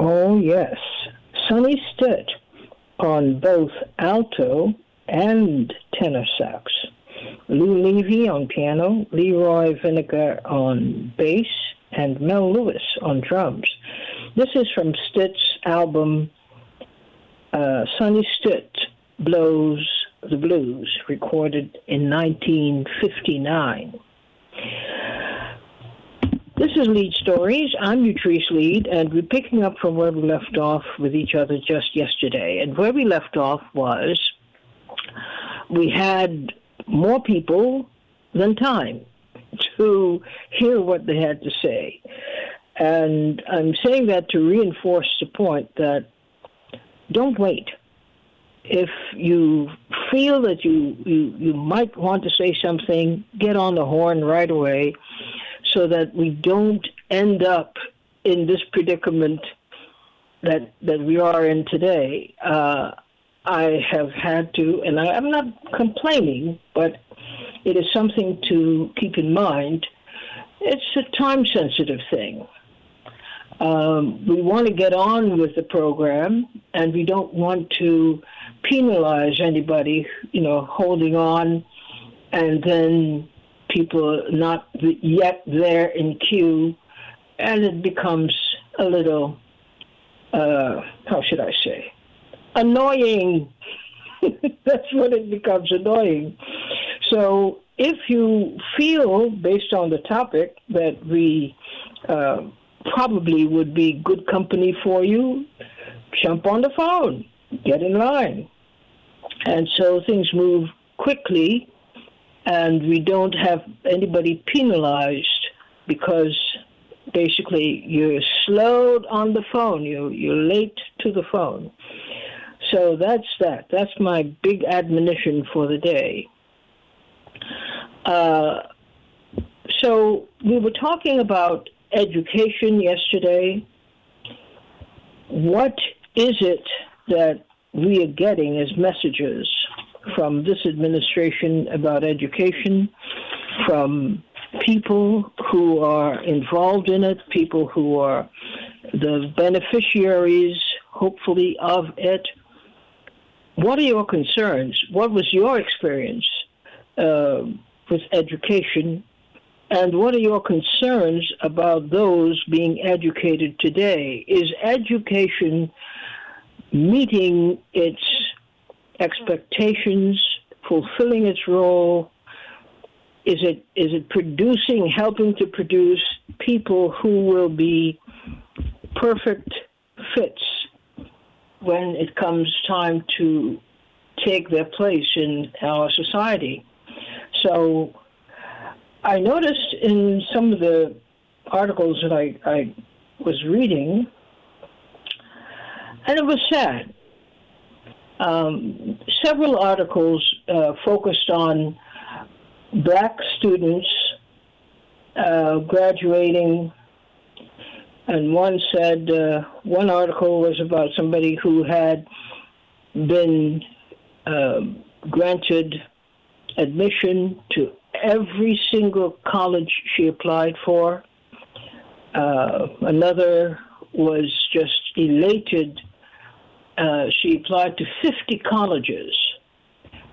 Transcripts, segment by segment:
Oh, yes. Sonny Stitt on both alto and tenor sax. Lou Levy on piano, Leroy Vinnegar on bass, and Mel Lewis on drums. This is from Stitt's album uh, Sonny Stitt Blows the Blues, recorded in 1959. This is Lead Stories. I'm Utrice Leid, and we're picking up from where we left off with each other just yesterday. And where we left off was we had more people than time to hear what they had to say. And I'm saying that to reinforce the point that don't wait. If you feel that you, you, you might want to say something, get on the horn right away so that we don't end up in this predicament that, that we are in today. Uh, I have had to, and I, I'm not complaining, but it is something to keep in mind. It's a time sensitive thing. Um, we want to get on with the program, and we don't want to penalize anybody, you know, holding on, and then people not yet there in queue, and it becomes a little, uh, how should I say, annoying. That's what it becomes annoying. So if you feel, based on the topic, that we uh, probably would be good company for you, jump on the phone, get in line. And so things move quickly, and we don't have anybody penalized because basically you're slowed on the phone, you, you're late to the phone. So that's that. That's my big admonition for the day. Uh, so we were talking about education yesterday. What is it that we are getting as messages from this administration about education, from people who are involved in it, people who are the beneficiaries, hopefully, of it? What are your concerns? What was your experience uh, with education and what are your concerns about those being educated today? Is education meeting its expectations, fulfilling its role? Is it is it producing, helping to produce people who will be perfect fits when it comes time to take their place in our society? So I noticed in some of the articles that I, I was reading, and it was sad. Um, several articles uh, focused on black students uh, graduating, and one said uh, one article was about somebody who had been uh, granted admission to every single college she applied for. Uh, another was just elated. Uh, she applied to 50 colleges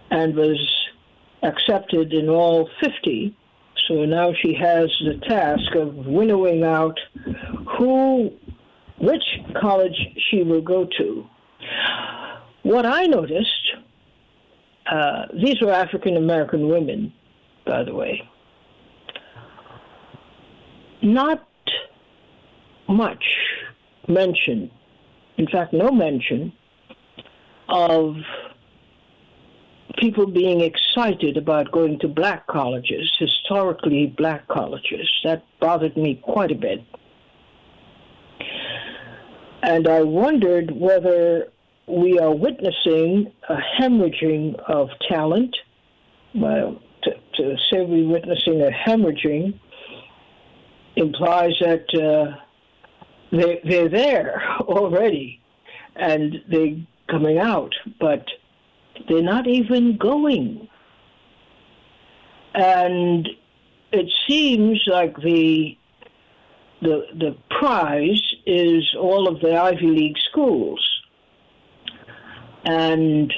and was accepted in all 50. So now she has the task of winnowing out who, which college she will go to. What I noticed, uh, these were African American women by the way. Not much mention, in fact, no mention of people being excited about going to black colleges, historically black colleges. That bothered me quite a bit. And I wondered whether we are witnessing a hemorrhaging of talent. Well, to, to say we're witnessing a hemorrhaging implies that uh, they, they're there already and they're coming out, but they're not even going. And it seems like the the the prize is all of the Ivy League schools, and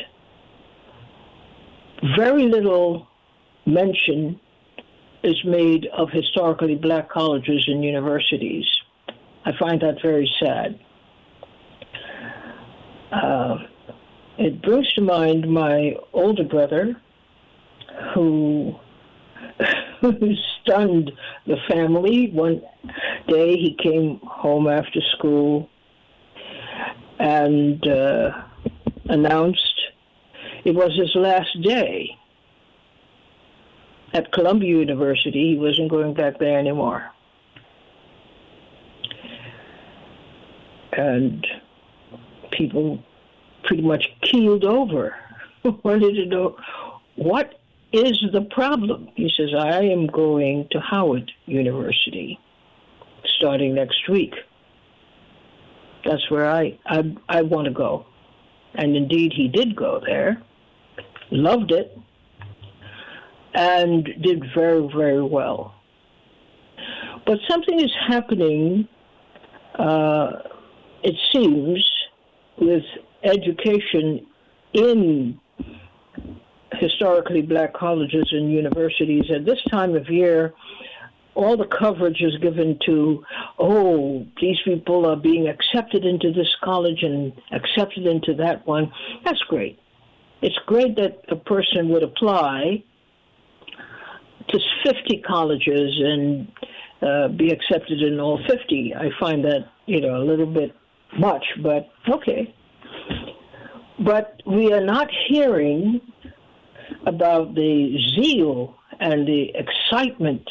very little mention is made of historically black colleges and universities. I find that very sad. Uh, it brings to mind my older brother, who stunned the family. One day he came home after school and uh, announced it was his last day at Columbia University. He wasn't going back there anymore. And people pretty much keeled over, wanted to know what is the problem. He says, I am going to Howard University starting next week. That's where I, I, I want to go. And indeed, he did go there, loved it, and did very, very well. But something is happening, uh, it seems, with education in historically black colleges and universities. At this time of year, all the coverage is given to, oh, these people are being accepted into this college and accepted into that one. That's great. It's great that a person would apply to 50 colleges and uh, be accepted in all 50. I find that, you know, a little bit much, but okay. But we are not hearing about the zeal and the excitement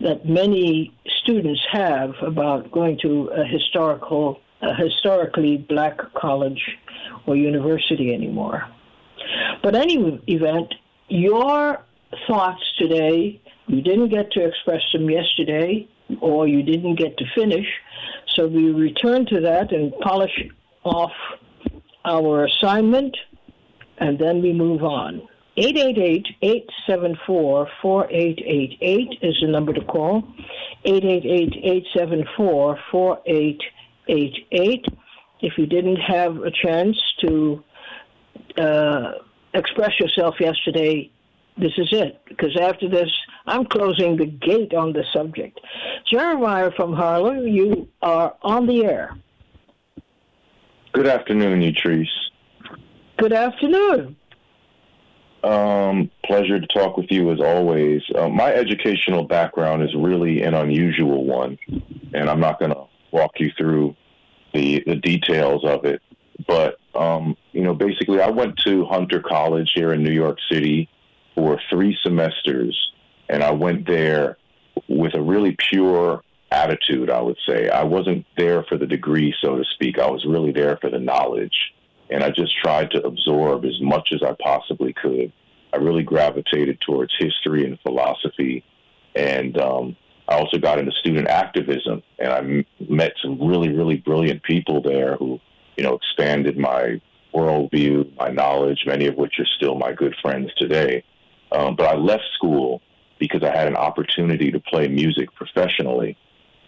that many students have about going to a historical, a historically black college or university anymore. But any event, your thoughts today, you didn't get to express them yesterday, or you didn't get to finish. So we return to that and polish off our assignment, and then we move on. 888-874-4888 is the number to call. 888-874-4888. If you didn't have a chance to uh, express yourself yesterday, this is it. Because after this, I'm closing the gate on the subject. Jeremiah from Harlem, you are on the air. Good afternoon, Utrice. Good afternoon. Um, pleasure to talk with you as always. Uh, my educational background is really an unusual one, and I'm not going to walk you through the the details of it. But um, you know, basically, I went to Hunter College here in New York City for three semesters, and I went there with a really pure attitude. I would say I wasn't there for the degree, so to speak. I was really there for the knowledge and I just tried to absorb as much as I possibly could. I really gravitated towards history and philosophy, and um, I also got into student activism, and I m- met some really, really brilliant people there who, you know, expanded my worldview, my knowledge, many of which are still my good friends today. Um, but I left school because I had an opportunity to play music professionally,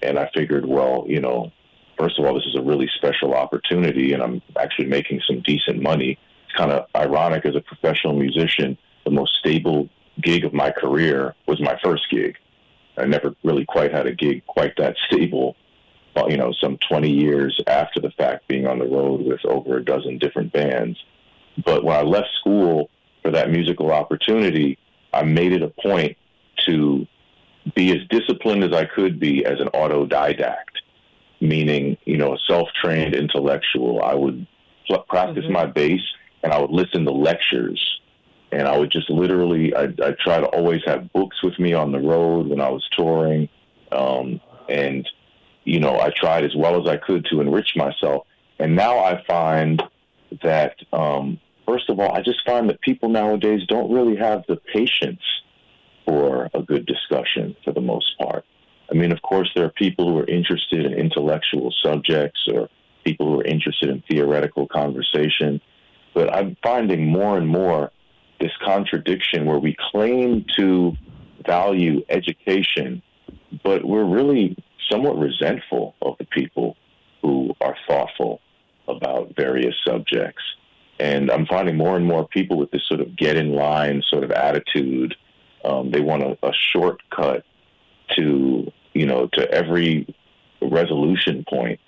and I figured, well, you know, first of all, this is a really special opportunity, and I'm actually making some decent money. It's kind of ironic as a professional musician, the most stable gig of my career was my first gig. I never really quite had a gig quite that stable, you know, some 20 years after the fact, being on the road with over a dozen different bands. But when I left school for that musical opportunity, I made it a point to be as disciplined as I could be as an autodidact meaning, you know, a self trained intellectual. I would practice mm-hmm. my bass and I would listen to lectures. And I would just literally, I, I try to always have books with me on the road when I was touring. Um, and, you know, I tried as well as I could to enrich myself. And now I find that, um, first of all, I just find that people nowadays don't really have the patience for a good discussion for the most part. I mean, of course, there are people who are interested in intellectual subjects or people who are interested in theoretical conversation. But I'm finding more and more this contradiction where we claim to value education, but we're really somewhat resentful of the people who are thoughtful about various subjects. And I'm finding more and more people with this sort of get in line sort of attitude. Um, they want a, a shortcut to, you know, to every resolution point.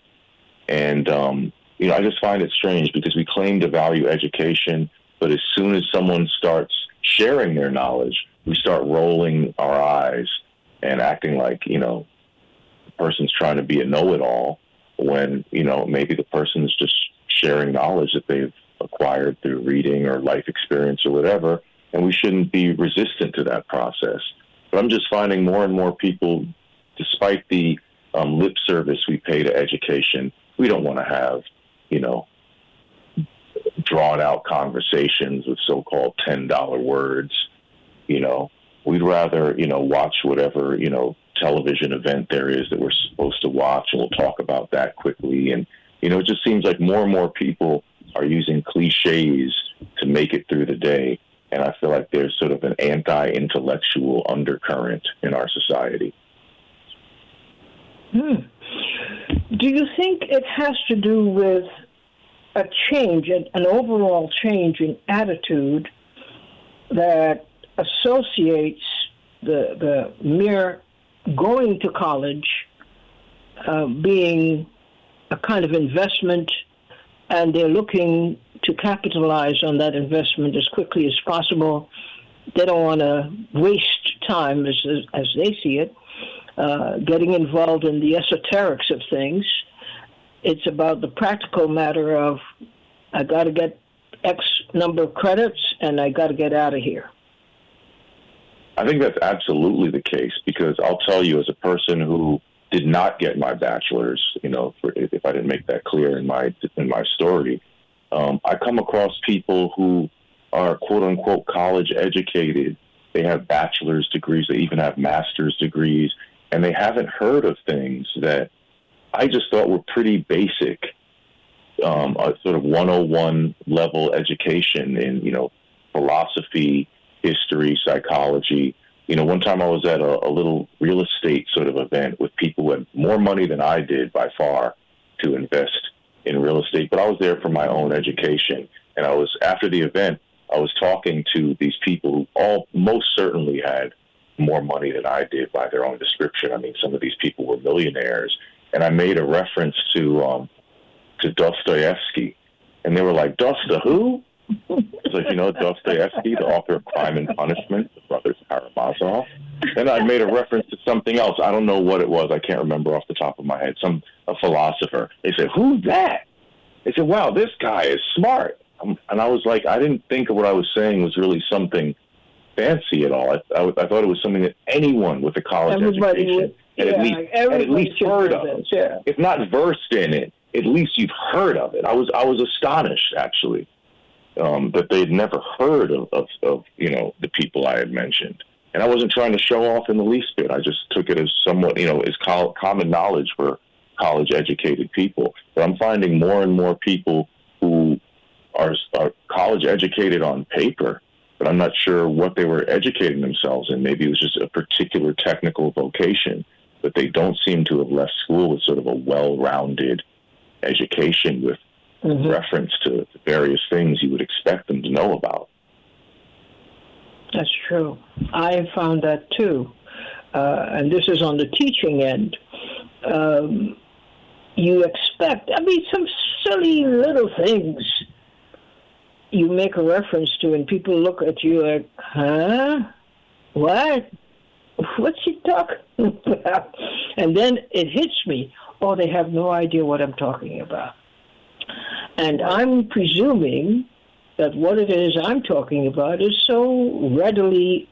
And, um, you know, I just find it strange because we claim to value education, but as soon as someone starts sharing their knowledge, we start rolling our eyes and acting like, you know, the person's trying to be a know it all when, you know, maybe the person's just sharing knowledge that they've acquired through reading or life experience or whatever. And we shouldn't be resistant to that process. But I'm just finding more and more people, despite the um, lip service we pay to education, we don't want to have, you know, drawn out conversations with so called $10 words. You know, we'd rather, you know, watch whatever, you know, television event there is that we're supposed to watch and we'll talk about that quickly. And, you know, it just seems like more and more people are using cliches to make it through the day. And I feel like there's sort of an anti intellectual undercurrent in our society. Hmm. Do you think it has to do with a change, an overall change in attitude that associates the, the mere going to college uh, being a kind of investment, and they're looking to capitalize on that investment as quickly as possible. They don't want to waste time, as, as they see it, uh, getting involved in the esoterics of things. It's about the practical matter of I got to get X number of credits and I got to get out of here. I think that's absolutely the case because I'll tell you, as a person who did not get my bachelor's, you know, for, if I didn't make that clear in my in my story, um, I come across people who are quote unquote college educated. They have bachelor's degrees. They even have master's degrees, and they haven't heard of things that I just thought were pretty basic, um, a sort of 101 level education in you know philosophy history, psychology. You know, one time I was at a, a little real estate sort of event with people who had more money than I did by far to invest in real estate, but I was there for my own education. And I was, after the event, I was talking to these people who all most certainly had more money than I did by their own description. I mean, some of these people were millionaires. And I made a reference to, um, to Dostoevsky. And they were like, Dosta who? It's like, you know, Dostoevsky, the author of Crime and Punishment, the brothers Karamazov. Then I made a reference to something else. I don't know what it was. I can't remember off the top of my head. Some a philosopher. They said, "Who's that?" They said, "Wow, this guy is smart." Um, and I was like, I didn't think of what I was saying was really something fancy at all. I, I, I thought it was something that anyone with a college everybody education would, had yeah, at least had at least heard of. It, yeah. If not versed in it, at least you've heard of it. I was I was astonished actually um, that they'd never heard of, of, of, you know, the people I had mentioned. And I wasn't trying to show off in the least bit. I just took it as somewhat, you know, as co- common knowledge for college educated people. But I'm finding more and more people who are, are college educated on paper, but I'm not sure what they were educating themselves in. Maybe it was just a particular technical vocation, but they don't seem to have left school with sort of a well rounded education with mm-hmm. reference to various things you would expect them to know about. That's true. I found that too. Uh, and this is on the teaching end. Um, you expect, I mean, some silly little things you make a reference to, and people look at you like, huh? What? What's he talking about? And then it hits me. Oh, they have no idea what I'm talking about. And I'm presuming that what it is I'm talking about is so readily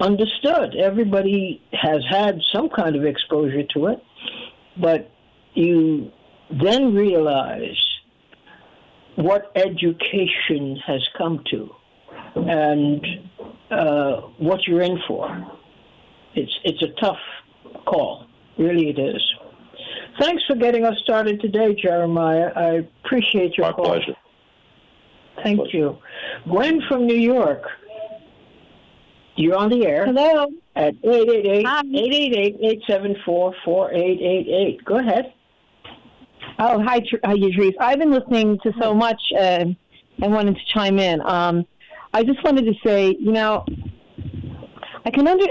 understood. Everybody has had some kind of exposure to it, but you then realize what education has come to and uh, what you're in for. It's it's a tough call, really it is. Thanks for getting us started today, Jeremiah. I appreciate your My call. pleasure. Thank pleasure. you. Gwen from New York. You're on the air. Hello. at 888-874-4888. Go ahead. Oh, hi, hi, Idris. I've been listening to so much uh, and wanted to chime in. Um, I just wanted to say, you know, I can under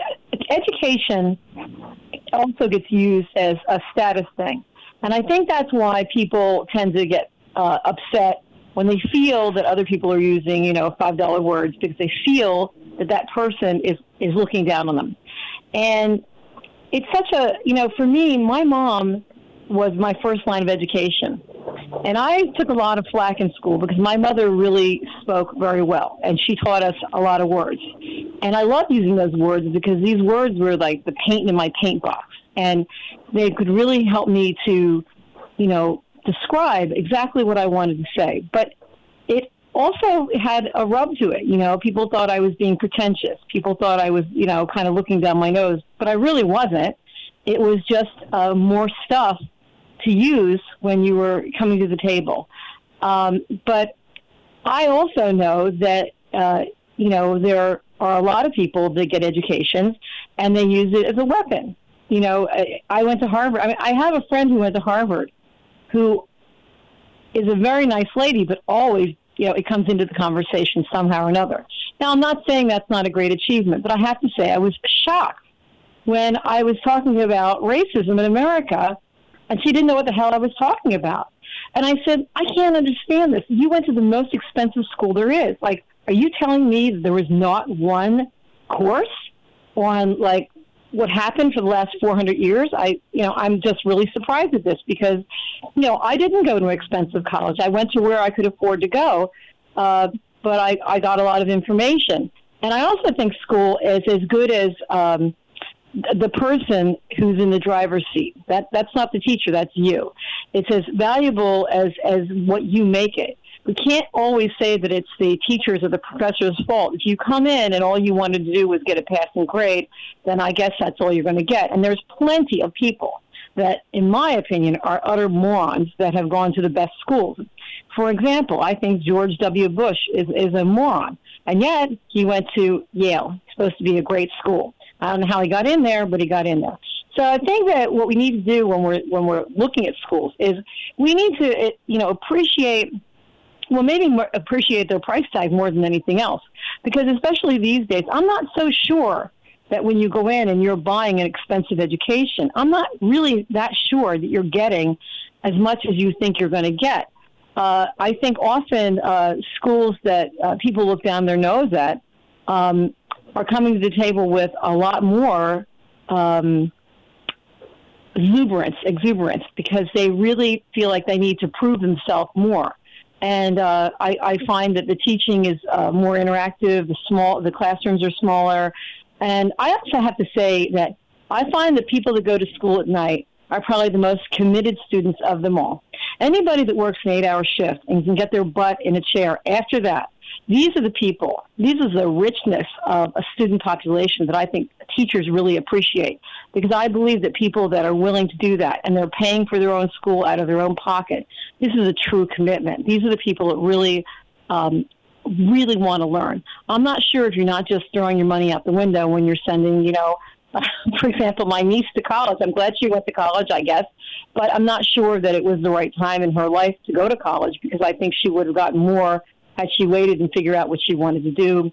education also gets used as a status thing, and I think that's why people tend to get uh, upset when they feel that other people are using, you know, five dollar words because they feel that that person is is looking down on them, and it's such a, you know, for me, my mom was my first line of education. And I took a lot of flack in school because my mother really spoke very well and she taught us a lot of words. And I love using those words because these words were like the paint in my paint box and they could really help me to, you know, describe exactly what I wanted to say. But it also had a rub to it. You know, people thought I was being pretentious. People thought I was, you know, kind of looking down my nose, but I really wasn't. It was just uh, more stuff to use when you were coming to the table. Um, but I also know that, uh, you know, there are a lot of people that get educations and they use it as a weapon. You know, I, I went to Harvard. I mean, I have a friend who went to Harvard who is a very nice lady, but always, you know, it comes into the conversation somehow or another. Now, I'm not saying that's not a great achievement, but I have to say I was shocked when I was talking about racism in America and she didn't know what the hell I was talking about. And I said, I can't understand this. You went to the most expensive school there is. Like, are you telling me there was not one course on like what happened for the last 400 years? I, you know, I'm just really surprised at this because, you know, I didn't go to an expensive college. I went to where I could afford to go, uh, but I, I got a lot of information. And I also think school is as good as um, the person who's in the driver's seat. That that's not the teacher. That's you. It's as valuable as as what you make it. We can't always say that it's the teacher's or the professor's fault. If you come in and all you wanted to do was get a passing grade, then I guess that's all you're going to get. And there's plenty of people that, in my opinion, are utter morons that have gone to the best schools. For example, I think George W. Bush is, is a moron. And yet, he went to Yale, supposed to be a great school. I don't know how he got in there, but he got in there. So I think that what we need to do when we're when we're looking at schools is we need to you know appreciate well maybe appreciate their price tag more than anything else because especially these days I'm not so sure that when you go in and you're buying an expensive education I'm not really that sure that you're getting as much as you think you're going to get. Uh, I think often uh, schools that uh, people look down their nose at um, are coming to the table with a lot more um, exuberance, exuberance, because they really feel like they need to prove themselves more. And uh, I, I, find that the teaching is uh, more interactive. The small, the classrooms are smaller, and I also have to say that I find that people that go to school at night are probably the most committed students of them all. Anybody that works an eight-hour shift and can get their butt in a chair after that these are the people, these is the richness of a student population that I think teachers really appreciate because I believe that people that are willing to do that and they're paying for their own school out of their own pocket, this is a true commitment. These are the people that really, um, really want to learn. I'm not sure if you're not just throwing your money out the window when you're sending, you know, for example, my niece to college. I'm glad she went to college, I guess, but I'm not sure that it was the right time in her life to go to college because I think she would have gotten more had she waited and figured out what she wanted to do.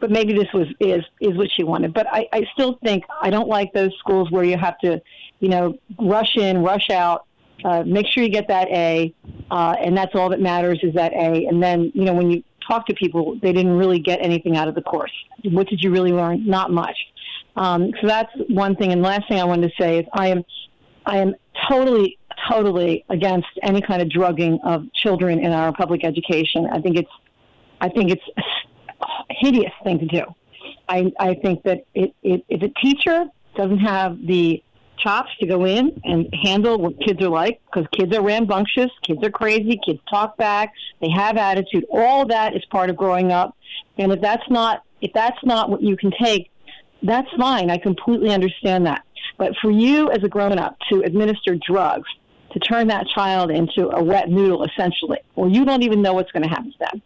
But maybe this was is is what she wanted. But I, I still think I don't like those schools where you have to, you know, rush in, rush out. Uh, make sure you get that A, uh, and that's all that matters is that A. And then you know when you talk to people, they didn't really get anything out of the course. What did you really learn? Not much. Um, so that's one thing. And last thing I wanted to say is I am I am totally totally against any kind of drugging of children in our public education. I think it's, I think it's a hideous thing to do. I, I think that it, it, if a teacher doesn't have the chops to go in and handle what kids are like, because kids are rambunctious, kids are crazy, kids talk back, they have attitude. All that is part of growing up. And if that's not, if that's not what you can take, that's fine. I completely understand that. But for you as a grown up to administer drugs to turn that child into a wet noodle, essentially, or you don't even know what's going to happen to them.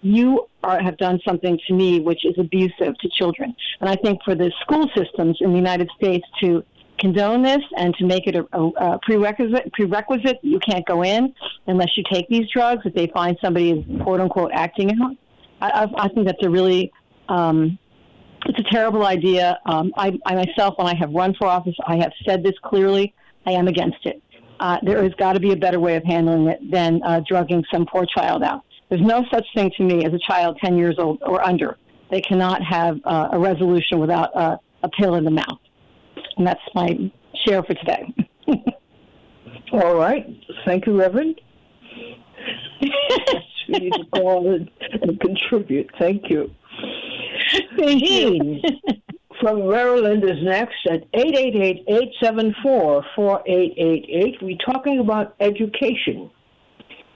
you are, have done something to me which is abusive to children. And I think for the school systems in the United States to condone this and to make it a, a, a prerequisite prerequisite you can't go in unless you take these drugs if they find somebody is quote unquote acting out. I, I, I think that's a really um, it's a terrible idea. Um, I, I myself, when I have run for office, I have said this clearly. I am against it. Uh, there has got to be a better way of handling it than uh, drugging some poor child out. There's no such thing to me as a child 10 years old or under. They cannot have uh, a resolution without uh, a pill in the mouth. And that's my share for today. All right. Thank you, Reverend. you to call and, and contribute. Thank you. Thank Jean from Maryland is next at 888-874-4888. We're talking about education.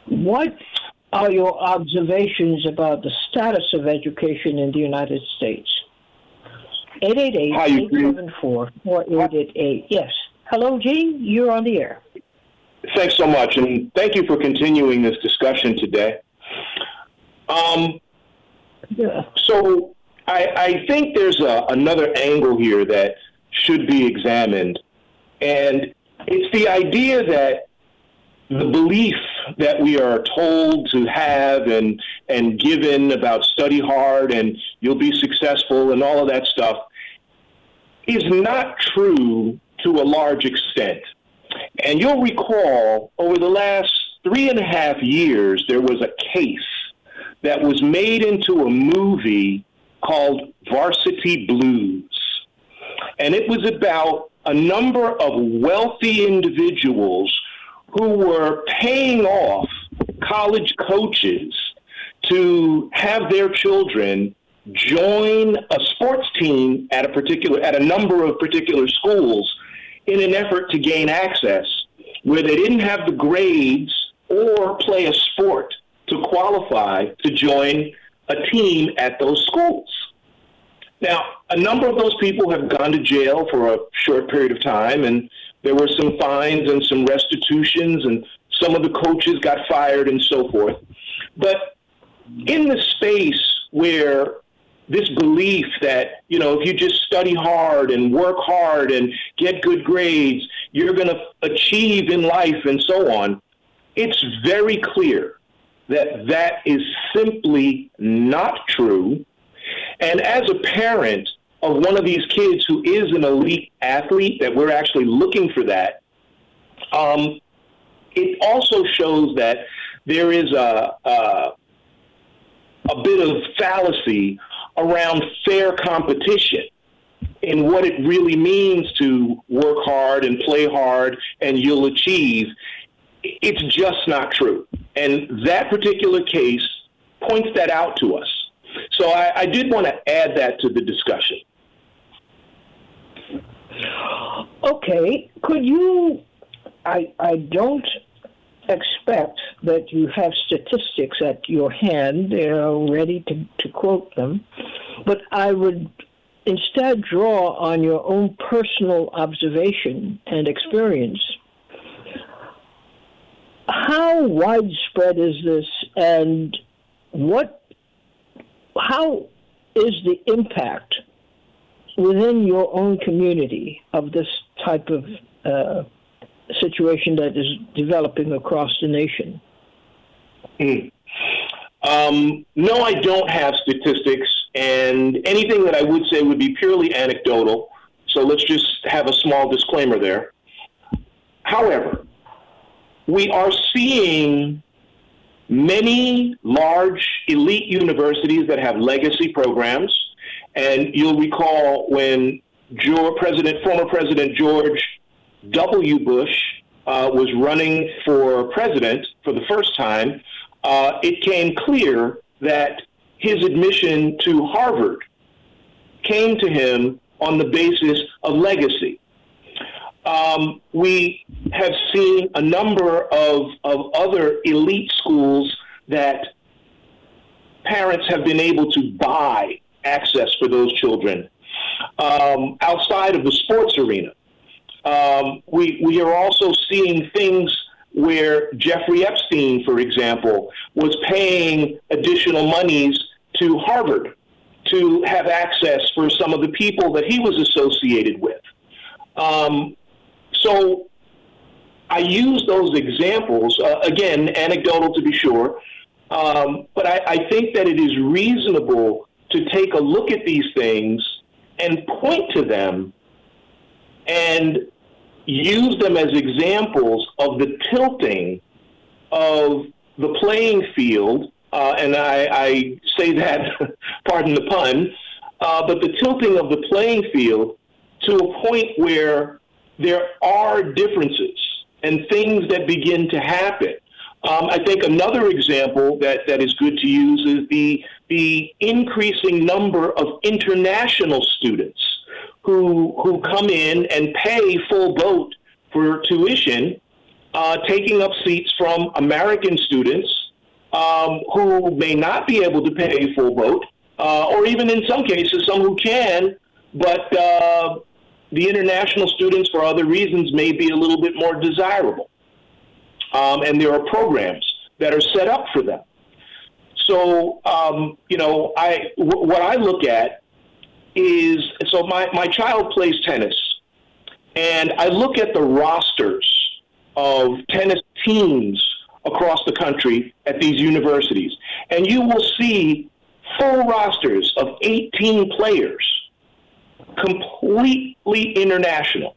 What are your observations about the status of education in the United States? 888-874-4888. Yes. Hello, Gene. You're on the air. Thanks so much, and thank you for continuing this discussion today. Um, yeah. So I, I think there's a, another angle here that should be examined, and it's the idea that the belief that we are told to have and and given about study hard and you'll be successful and all of that stuff is not true to a large extent. And you'll recall over the last three and a half years, there was a case that was made into a movie called Varsity Blues. And it was about a number of wealthy individuals who were paying off college coaches to have their children join a sports team at a particular at a number of particular schools in an effort to gain access where they didn't have the grades or play a sport to qualify to join a team at those schools. Now, a number of those people have gone to jail for a short period of time, and there were some fines and some restitutions, and some of the coaches got fired and so forth. But in the space where this belief that, you know, if you just study hard and work hard and get good grades, you're going to achieve in life and so on, it's very clear that that is simply not true. And as a parent of one of these kids who is an elite athlete, that we're actually looking for that, um, it also shows that there is a, a, a bit of fallacy around fair competition and what it really means to work hard and play hard and you'll achieve. It's just not true. And that particular case points that out to us. So I, I did want to add that to the discussion. Okay. Could you? I, I don't expect that you have statistics at your hand, ready to, to quote them, but I would instead draw on your own personal observation and experience how widespread is this, and what, how is the impact within your own community of this type of uh, situation that is developing across the nation? Mm. Um, no, I don't have statistics, and anything that I would say would be purely anecdotal. So let's just have a small disclaimer there. However, we are seeing many large elite universities that have legacy programs. And you'll recall when President, former President George W. Bush uh, was running for president for the first time, uh, it came clear that his admission to Harvard came to him on the basis of legacy um, we have seen a number of, of other elite schools that parents have been able to buy access for those children um, outside of the sports arena. Um, we, we are also seeing things where Jeffrey Epstein, for example, was paying additional monies to Harvard to have access for some of the people that he was associated with. Um, so I use those examples, uh, again, anecdotal to be sure, um, but I, I think that it is reasonable to take a look at these things and point to them and use them as examples of the tilting of the playing field. Uh, and I, I, say that, pardon the pun, uh, but the tilting of the playing field to a point where there are differences and things that begin to happen. Um, I think another example that, that is good to use is the, the increasing number of international students who, who come in and pay full boat for tuition, uh, taking up seats from American students um, who may not be able to pay full boat, uh, or even in some cases, some who can, but uh, the international students, for other reasons, may be a little bit more desirable. Um, and there are programs that are set up for them. So, um, you know, I, w- what I look at is so my, my child plays tennis, and I look at the rosters of tennis teams across the country at these universities, and you will see full rosters of 18 players completely international.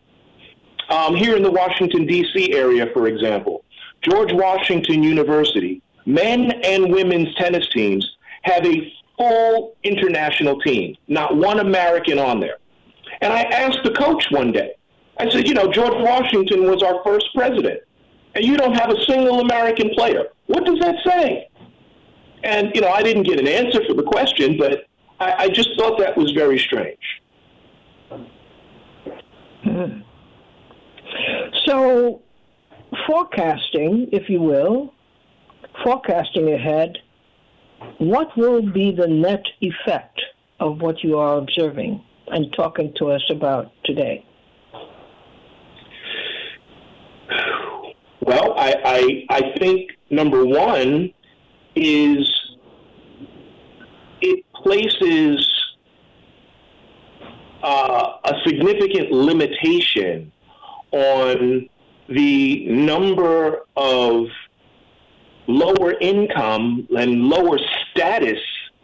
Um, here in the Washington, D.C. area, for example, George Washington University, men and women's tennis teams have a full international team, not one American on there. And I asked the coach one day, I said, you know, George Washington was our first president, and you don't have a single American player. What does that say? And, you know, I didn't get an answer for the question, but I, I just thought that was very strange. So, forecasting, if you will, forecasting ahead, what will be the net effect of what you are observing and talking to us about today? Well, I, I, I think number one is it places uh, a significant limitation on the number of lower income and lower status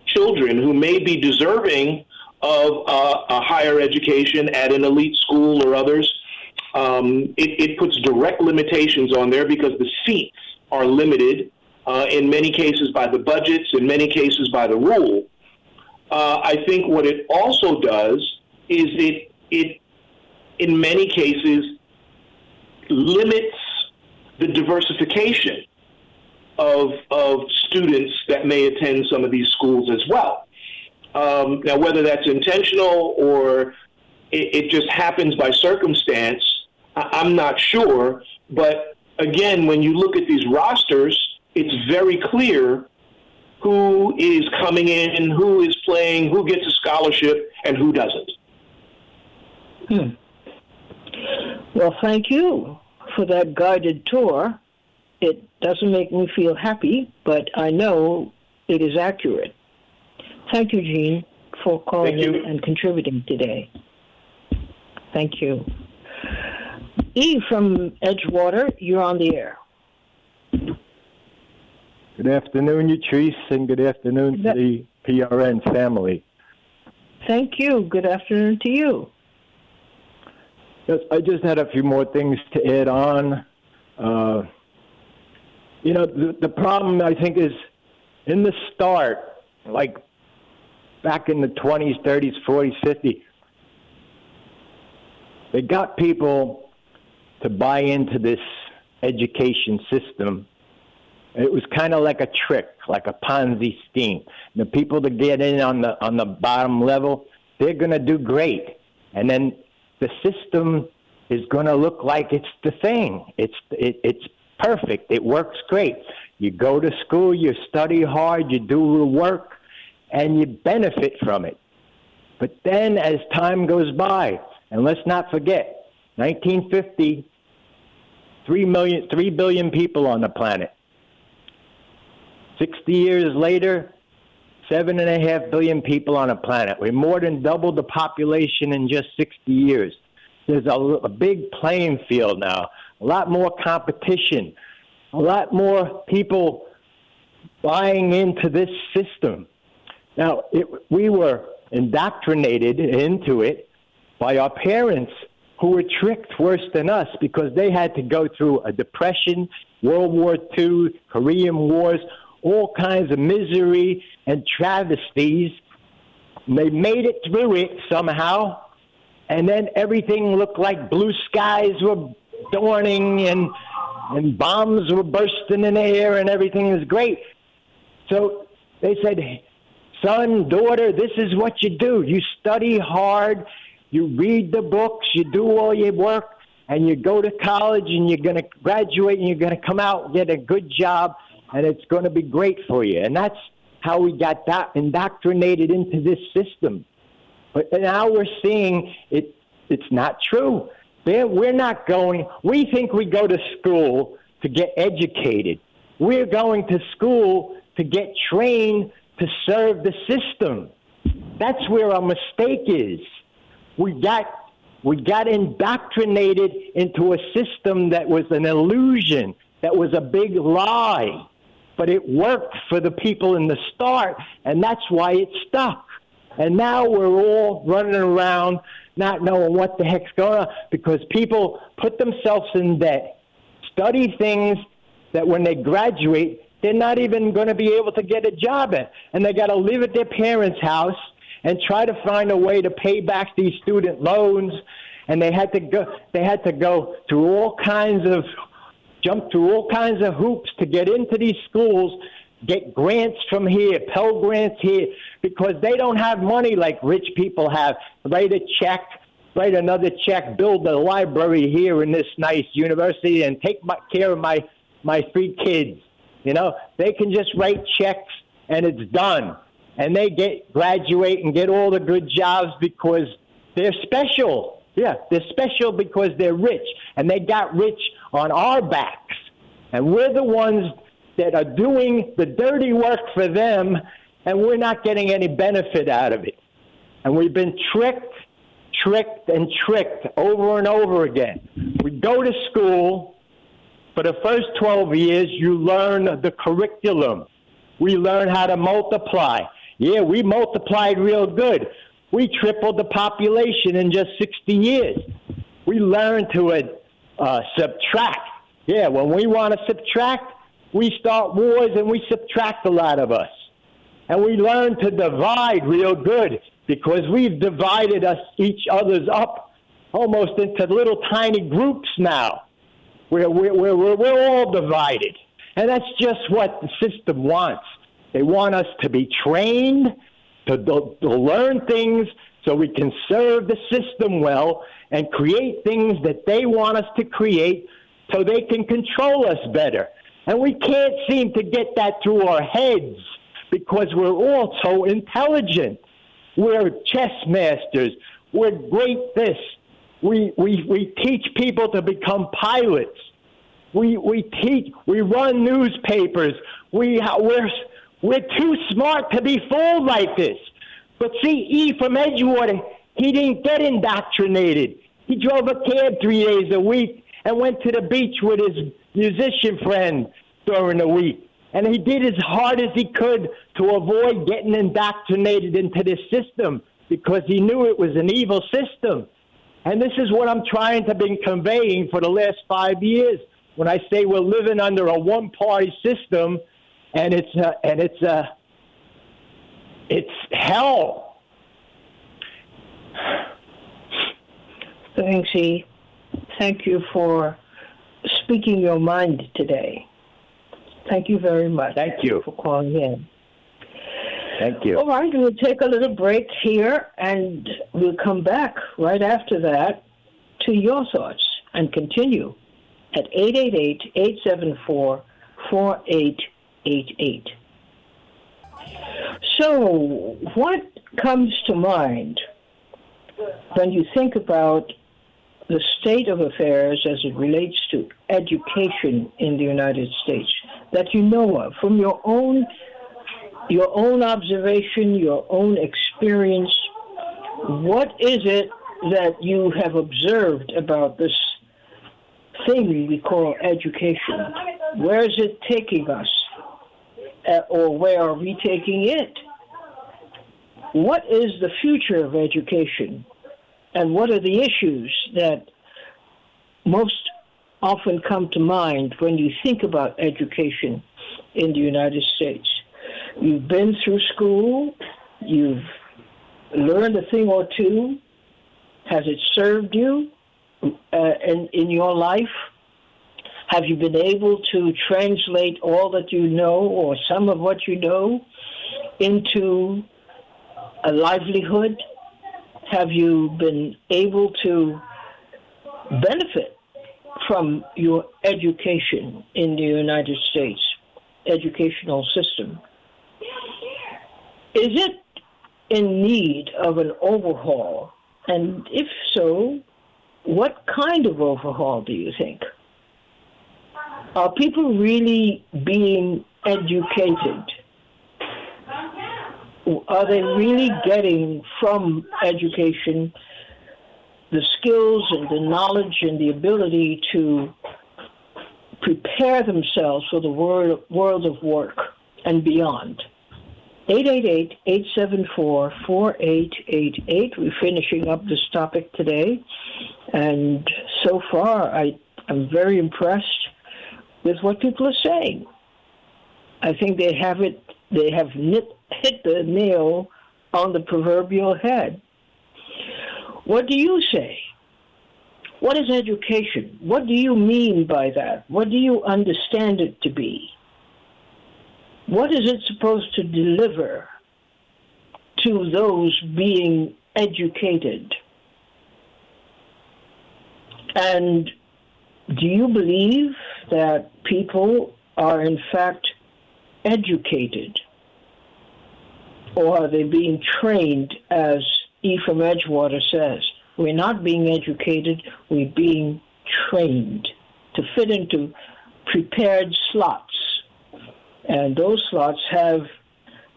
children who may be deserving of uh, a higher education at an elite school or others. Um, it, it, puts direct limitations on there because the seats are limited uh, in many cases by the budgets, in many cases by the rule. Uh, I think what it also does is it it in many cases limits the diversification of of students that may attend some of these schools as well. Um, now, whether that's intentional or it, it just happens by circumstance, I, I'm not sure. But again, when you look at these rosters, it's very clear who is coming in, who is playing, who gets a scholarship, and who doesn't. Hmm. Well, thank you for that guided tour. It doesn't make me feel happy, but I know it is accurate. Thank you, Jean, for calling in and contributing today. Thank you. E from Edgewater, you're on the air. Good afternoon, Utrice, and good afternoon to the PRN family. Thank you. Good afternoon to you. Yes, I just had a few more things to add on. Uh, you know, the, the problem I think is in the start, like back in the 20s, 30s, 40s, 50s, they got people to buy into this education system. It was kind of like a trick, like a Ponzi scheme. The people that get in on the on the bottom level, they're going to do great, and then the system is going to look like it's the thing. It's it, it's perfect. It works great. You go to school, you study hard, you do the work, and you benefit from it. But then, as time goes by, and let's not forget, 1950, three million, three billion people on the planet. 60 years later, seven and a half billion people on a planet. We more than doubled the population in just 60 years. There's a, a big playing field now, a lot more competition, a lot more people buying into this system. Now, it, we were indoctrinated into it by our parents who were tricked worse than us because they had to go through a depression, World War II, Korean Wars, all kinds of misery and travesties. They made it through it somehow, and then everything looked like blue skies were dawning and and bombs were bursting in the air and everything was great. So they said, son, daughter, this is what you do. You study hard, you read the books, you do all your work, and you go to college and you're going to graduate and you're going to come out and get a good job and it's going to be great for you. And that's how we got that indoctrinated into this system. But now we're seeing it, it's not true. We're not going, we think we go to school to get educated. We're going to school to get trained to serve the system. That's where our mistake is. We got we got indoctrinated into a system that was an illusion, that was a big lie but it worked for the people in the start, and that's why it stuck. And now we're all running around not knowing what the heck's going on because people put themselves in debt, study things that when they graduate, they're not even going to be able to get a job at. And they got to live at their parents' house and try to find a way to pay back these student loans. And they had to go, they had to go through all kinds of jump through all kinds of hoops to get into these schools, get grants from here, Pell Grants here, because they don't have money like rich people have. Write a check, write another check, build a library here in this nice university, and take my, care of my my three kids. You know, they can just write checks and it's done. And they get graduate and get all the good jobs because they're special. Yeah, they're special because they're rich, and they got rich on our backs. And we're the ones that are doing the dirty work for them, and we're not getting any benefit out of it. And we've been tricked, tricked, and tricked over and over again. We go to school. For the first 12 years, you learn the curriculum. We learn how to multiply. Yeah, we multiplied real good. We tripled the population in just 60 years. We learned to uh, subtract. Yeah, when we want to subtract, we start wars and we subtract a lot of us. And we learn to divide real good because we've divided us each other's up almost into little tiny groups now where we're, we're, we're all divided. And that's just what the system wants. They want us to be trained to, to learn things so we can serve the system well and create things that they want us to create so they can control us better. And we can't seem to get that through our heads because we're all so intelligent. We're chess masters. We're great this. We, we, we teach people to become pilots. We, we teach, we run newspapers. We, we're, we're too smart to be fooled like this. But see, E from Edgewater, he didn't get indoctrinated. He drove a cab three days a week and went to the beach with his musician friend during the week. And he did as hard as he could to avoid getting indoctrinated into this system because he knew it was an evil system. And this is what I'm trying to be conveying for the last five years when I say we're living under a one-party system and it's a, and it's a it's hell. Thanks, E. Thank you for speaking your mind today. Thank you very much. Thank you for calling in. Thank you. All right, we'll take a little break here and we'll come back right after that to your thoughts and continue at 888 874 4888. So, what comes to mind when you think about the state of affairs as it relates to education in the United States that you know of from your own your own observation, your own experience? What is it that you have observed about this thing we call education? Where is it taking us? Uh, or where are we taking it? What is the future of education? And what are the issues that most often come to mind when you think about education in the United States? You've been through school, you've learned a thing or two. Has it served you uh, in, in your life? Have you been able to translate all that you know or some of what you know into a livelihood? Have you been able to benefit from your education in the United States educational system? Is it in need of an overhaul? And if so, what kind of overhaul do you think? Are people really being educated? Are they really getting from education the skills and the knowledge and the ability to prepare themselves for the world, world of work and beyond? 888-874-4888. We're finishing up this topic today. And so far, I, I'm very impressed with what people are saying. I think they have it, they have hit the nail on the proverbial head. What do you say? What is education? What do you mean by that? What do you understand it to be? What is it supposed to deliver to those being educated? And do you believe that people are in fact educated? Or are they being trained, as Ephraim Edgewater says? We're not being educated, we're being trained to fit into prepared slots. And those slots have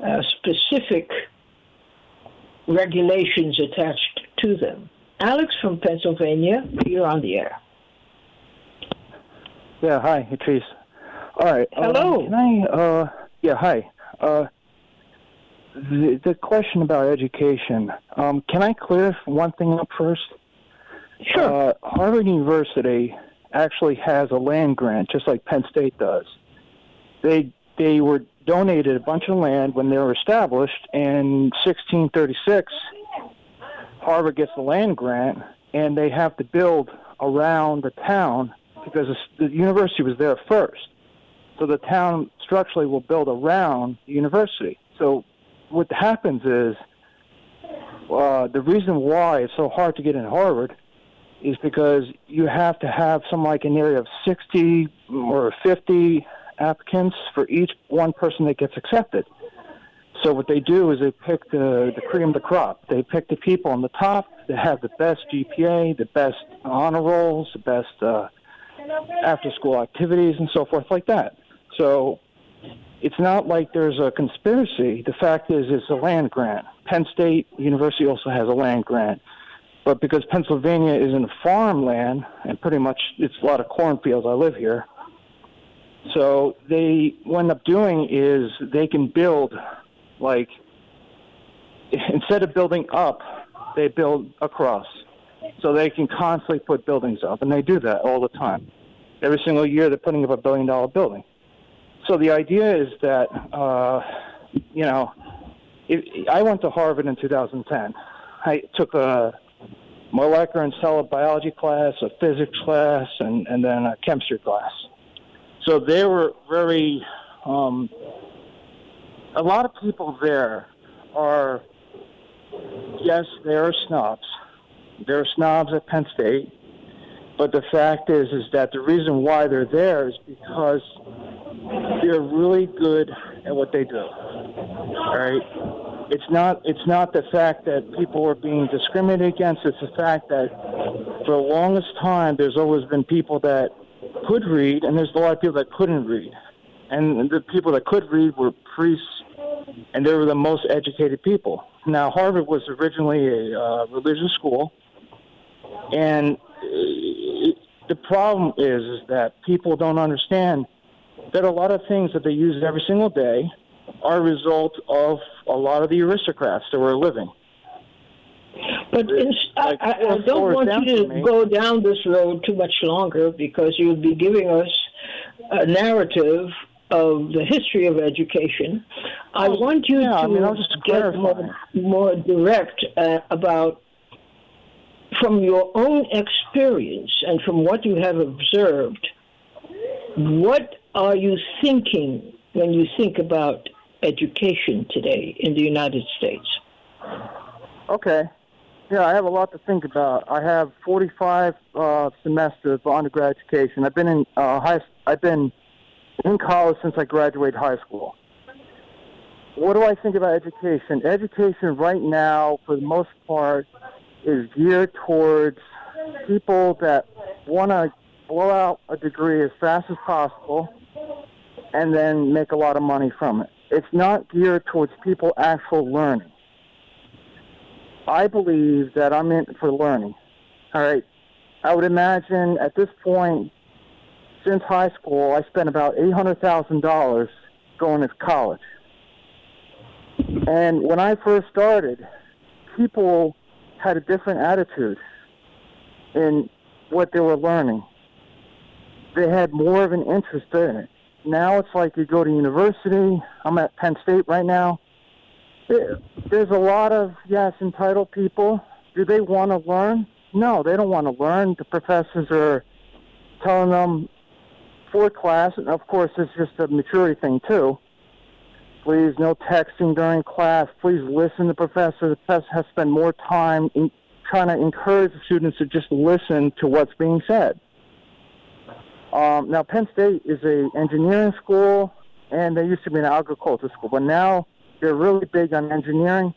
uh, specific regulations attached to them. Alex from Pennsylvania, you're on the air. Yeah, hi, Utrice. All right. Hello. Um, can I? Uh, yeah, hi. Uh, the, the question about education. Um, can I clear one thing up first? Sure. Uh, Harvard University actually has a land grant, just like Penn State does. They they were donated a bunch of land when they were established in 1636. Harvard gets the land grant, and they have to build around the town because the university was there first. So the town structurally will build around the university. So what happens is uh, the reason why it's so hard to get in Harvard is because you have to have some like an area of 60 or 50 applicants for each one person that gets accepted. So what they do is they pick the, the cream of the crop. They pick the people on the top that have the best GPA, the best honor rolls, the best uh, after school activities, and so forth like that. So it's not like there's a conspiracy. The fact is, it's a land grant. Penn State University also has a land grant. But because Pennsylvania is in farmland, and pretty much it's a lot of cornfields, I live here, so they end up doing is they can build like instead of building up, they build across. So they can constantly put buildings up, and they do that all the time. Every single year, they're putting up a billion dollar building. So the idea is that, uh, you know, I went to Harvard in 2010. I took a molecular and cell biology class, a physics class, and, and then a chemistry class. So they were very. Um, a lot of people there are, yes, they are snobs. They're snobs at Penn State. But the fact is, is that the reason why they're there is because they're really good at what they do. All right. It's not. It's not the fact that people are being discriminated against. It's the fact that for the longest time, there's always been people that could read, and there's a lot of people that couldn't read. And the people that could read were priests, and they were the most educated people. Now, Harvard was originally a uh, religious school, and the problem is, is that people don't understand that a lot of things that they use every single day are a result of a lot of the aristocrats that were living. But in, like I, I, don't want you to go down this road too much longer because you'll be giving us a narrative of the history of education. I oh, want you yeah, to I mean, get more, more direct uh, about from your own experience and from what you have observed, what are you thinking when you think about education today in the United States? Okay. Yeah, I have a lot to think about. I have 45 uh, semesters of undergrad education. I've been in uh, high. I've been in college since I graduated high school. What do I think about education? Education right now, for the most part, is geared towards people that want to blow out a degree as fast as possible and then make a lot of money from it. It's not geared towards people actual learning. I believe that I'm in for learning. All right. I would imagine at this point, since high school, I spent about $800,000 going to college. And when I first started, people had a different attitude in what they were learning. They had more of an interest in it. Now it's like you go to university. I'm at Penn State right now. There's a lot of, yes, entitled people. Do they want to learn? No, they don't want to learn. The professors are telling them for class, and of course, it's just a maturity thing, too please. No texting during class. Please listen to professor. The professor has to spend more time in trying to encourage the students to just listen to what's being said. Um, now, Penn State is a engineering school, and they used to be an agriculture school, but now they're really big on engineering,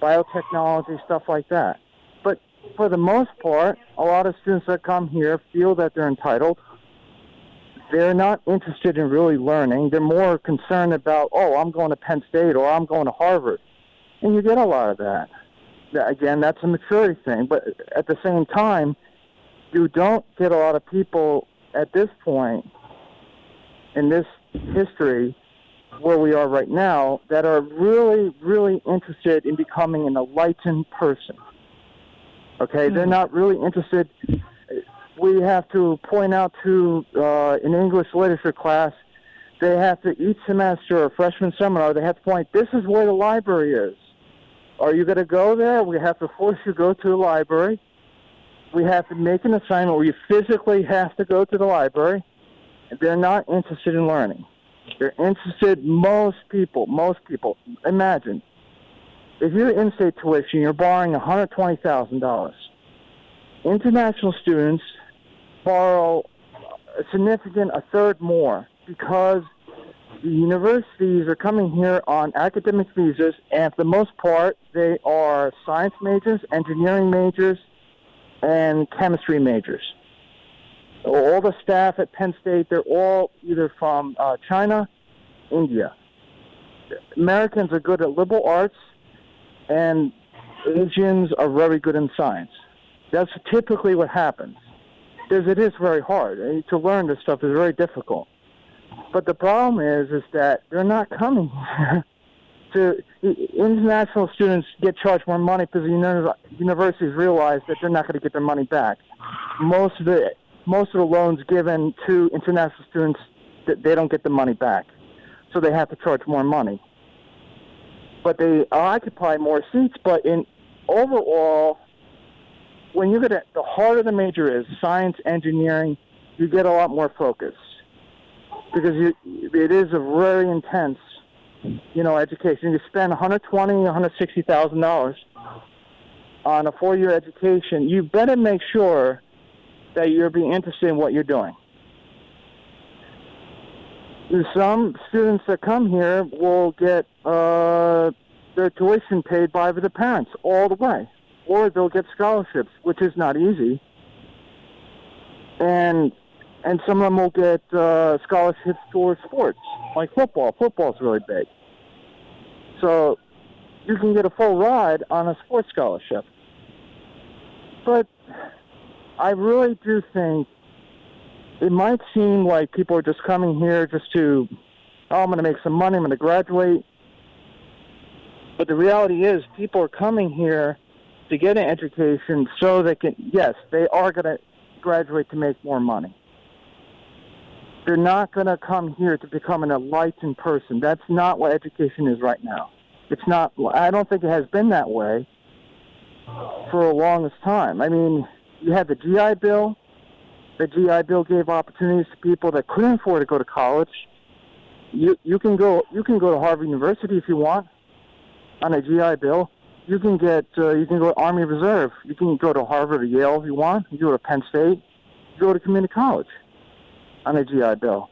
biotechnology, stuff like that. But for the most part, a lot of students that come here feel that they're entitled they're not interested in really learning. They're more concerned about, oh, I'm going to Penn State or I'm going to Harvard. And you get a lot of that. Again, that's a maturity thing. But at the same time, you don't get a lot of people at this point in this history where we are right now that are really, really interested in becoming an enlightened person. Okay? Mm-hmm. They're hmm. not really interested we have to point out to uh, an English literature class, they have to each semester or freshman seminar, they have to point, this is where the library is. Are you going to go there? We have to force you to go to the library. We have to make an assignment where you physically have to go to the library. They're not interested in learning. They're interested, most people, most people, imagine, if you're in-state tuition, you're borrowing $120,000. International students borrow a significant, a third more, because the universities are coming here on academic visas, and for the most part, they are science majors, engineering majors, and chemistry majors. All the staff at Penn State, they're all either from uh, China, India. Americans are good at liberal arts, and Asians are very good in science. That's typically what happens because it is very hard. To learn this stuff is very difficult. But the problem is, is that they're not coming to international students get charged more money because the universities realize that they're not going to get their money back. Most of the most of the loans given to international students, they don't get the money back, so they have to charge more money. But they occupy more seats. But in overall, when you get at the harder the major is, science, engineering, you get a lot more focus because you, it is a very intense, you know, education. You spend 120, 160 thousand dollars on a four-year education. You better make sure that you're being interested in what you're doing. Some students that come here will get uh, their tuition paid by the parents all the way, or they'll get scholarships, which is not easy. And and some of them will get uh, scholarships for sports, like football. Football's really big. So you can get a full ride on a sports scholarship. But I really do think it might seem like people are just coming here just to, oh, I'm going to make some money, I'm going to graduate. But the reality is, people are coming here to get an education so they can, yes, they are going to graduate to make more money. They're not going to come here to become an enlightened person. That's not what education is right now. It's not, I don't think it has been that way for the longest time. I mean, you had the GI Bill, the GI Bill gave opportunities to people that couldn't afford to go to college. You you can go you can go to Harvard University if you want on a GI Bill. You can get uh, you can go to Army Reserve. You can go to Harvard or Yale if you want. You go to Penn State. You go to community college on a GI Bill.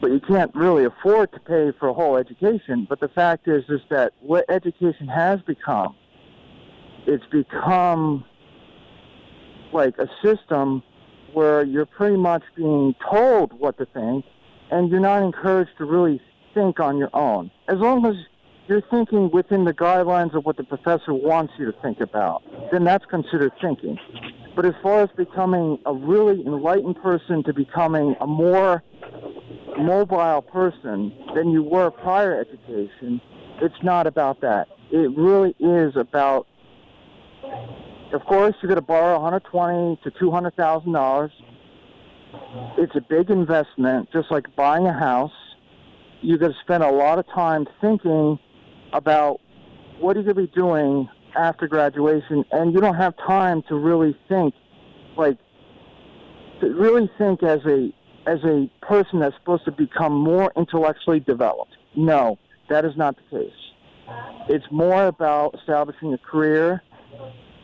But you can't really afford to pay for a whole education. But the fact is, is that what education has become, it's become like a system where you're pretty much being told what to think and you're not encouraged to really think on your own. As long as you're thinking within the guidelines of what the professor wants you to think about, then that's considered thinking. But as far as becoming a really enlightened person to becoming a more mobile person than you were prior education, it's not about that. It really is about of course, you're going to borrow 120 to 200 thousand dollars. It's a big investment, just like buying a house. You're going to spend a lot of time thinking about what are you going to be doing after graduation, and you don't have time to really think, like, to really think as a as a person that's supposed to become more intellectually developed. No, that is not the case. It's more about establishing a career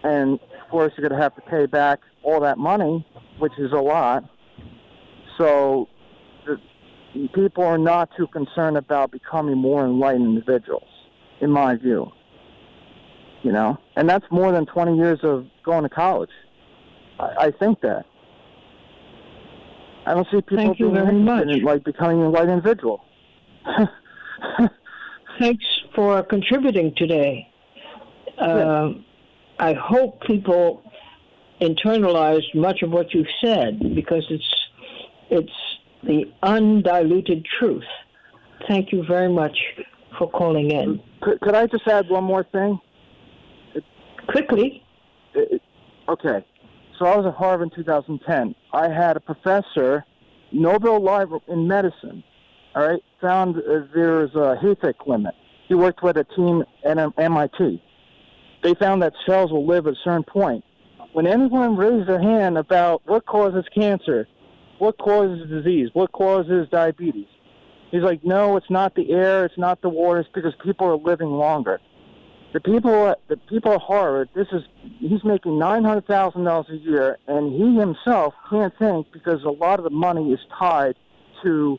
and of course you're going to have to pay back all that money, which is a lot. So the, people are not too concerned about becoming more enlightened individuals, in my view. You know, and that's more than 20 years of going to college. I, I think that. I don't see people Thank you being very much. in, like becoming a white individual. Thanks for contributing today. Uh, I hope people internalized much of what you've said because it's it's the undiluted truth. Thank you very much for calling in. Could, could I just add one more thing? Quickly. It, okay. So I was at Harvard in 2010. I had a professor, Nobel Laureate in medicine, all right, found uh, there's a Hayflick limit. He worked with a team at um, MIT they found that cells will live at a certain point. When anyone raises their hand about what causes cancer, what causes disease, what causes diabetes, he's like, no, it's not the air, it's not the water, it's because people are living longer. The people, at the people at Harvard, this is he's making nine hundred thousand dollars a year, and he himself can't think because a lot of the money is tied to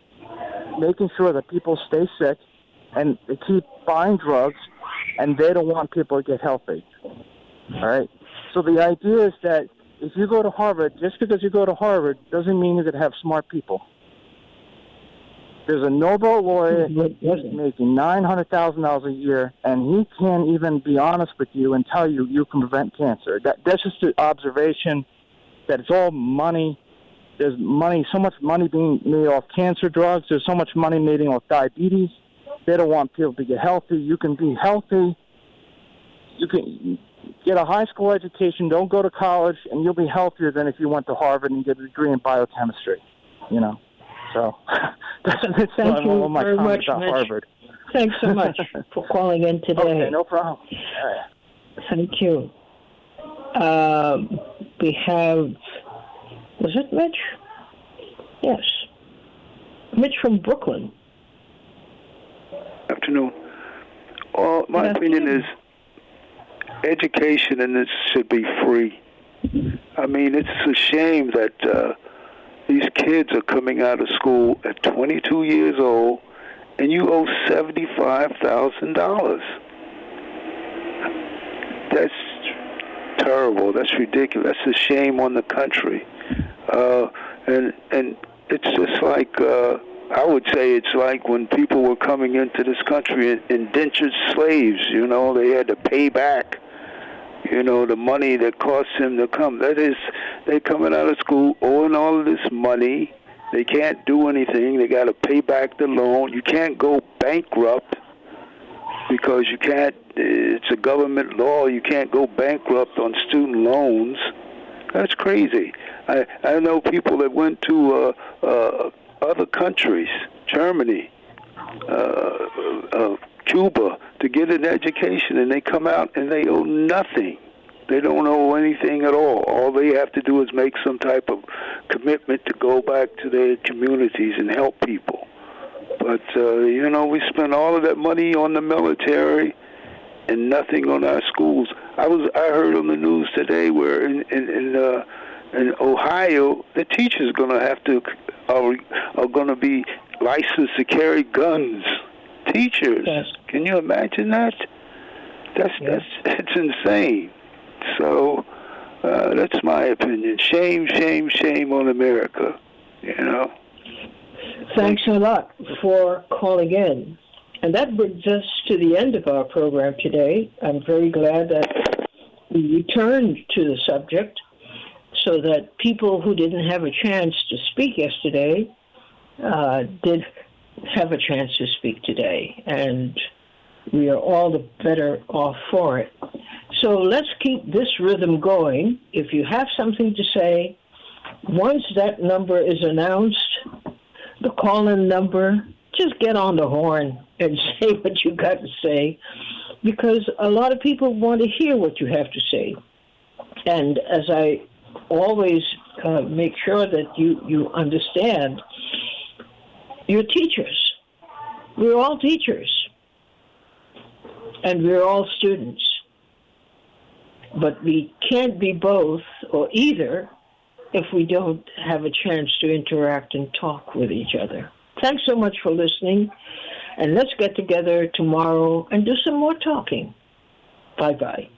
making sure that people stay sick, and they keep buying drugs and they don't want people to get healthy. All right. So the idea is that if you go to Harvard, just because you go to Harvard doesn't mean you're going to have smart people. There's a Nobel laureate making nine hundred thousand dollars a year, and he can't even be honest with you and tell you you can prevent cancer. That, that's just an observation that it's all money. There's money, so much money being made off cancer drugs. There's so much money made off diabetes. They don't want people to get healthy. You can be healthy. You can get a high school education. Don't go to college, and you'll be healthier than if you went to Harvard and get a degree in biochemistry. You know, so that's, that's Thank you my very much, Mitch. Harvard. Thanks so much for calling in today. Okay, no problem. Thank you. Um, we have, was it Mitch? Yes. Mitch from Brooklyn. afternoon. Well, my Good opinion afternoon. is education and it should be free. I mean, it's a shame that uh, these kids are coming out of school at 22 years old, and you owe seventy-five thousand dollars. That's terrible. That's ridiculous. That's a shame on the country. Uh, and and it's just like uh, I would say it's like when people were coming into this country indentured slaves. You know, they had to pay back. You know, the money that costs them to come. That is, they're coming out of school owing all this money. They can't do anything. They got to pay back the loan. You can't go bankrupt because you can't. It's a government law. You can't go bankrupt on student loans. That's crazy. I I know people that went to uh, uh, other countries, Germany, uh, uh, Cuba, to get an education, and they come out and they owe nothing. They don't owe anything at all. All they have to do is make some type of commitment to go back to their communities and help people. But uh, you know, we spend all of that money on the military and nothing on our schools. I was I heard on the news today where in in, in uh, in Ohio, the teachers going to have to are are going to be licensed to carry guns. Teachers, yes. can you imagine that? That's yes. that's that's insane. So uh, that's my opinion. Shame, shame, shame on America. You know. Thanks a lot for calling in. And that brings us to the end of our program today. I'm very glad that we returned to the subject so that people who didn't have a chance to speak yesterday uh, did have a chance to speak today. And we are all the better off for it. So let's keep this rhythm going. If you have something to say, once that number is announced, the call in number, just get on the horn and say what you got to say because a lot of people want to hear what you have to say. And as I always uh, make sure that you, you understand, you're teachers. We're all teachers. And we're all students. But we can't be both or either if we don't have a chance to interact and talk with each other. Thanks so much for listening, and let's get together tomorrow and do some more talking. Bye bye.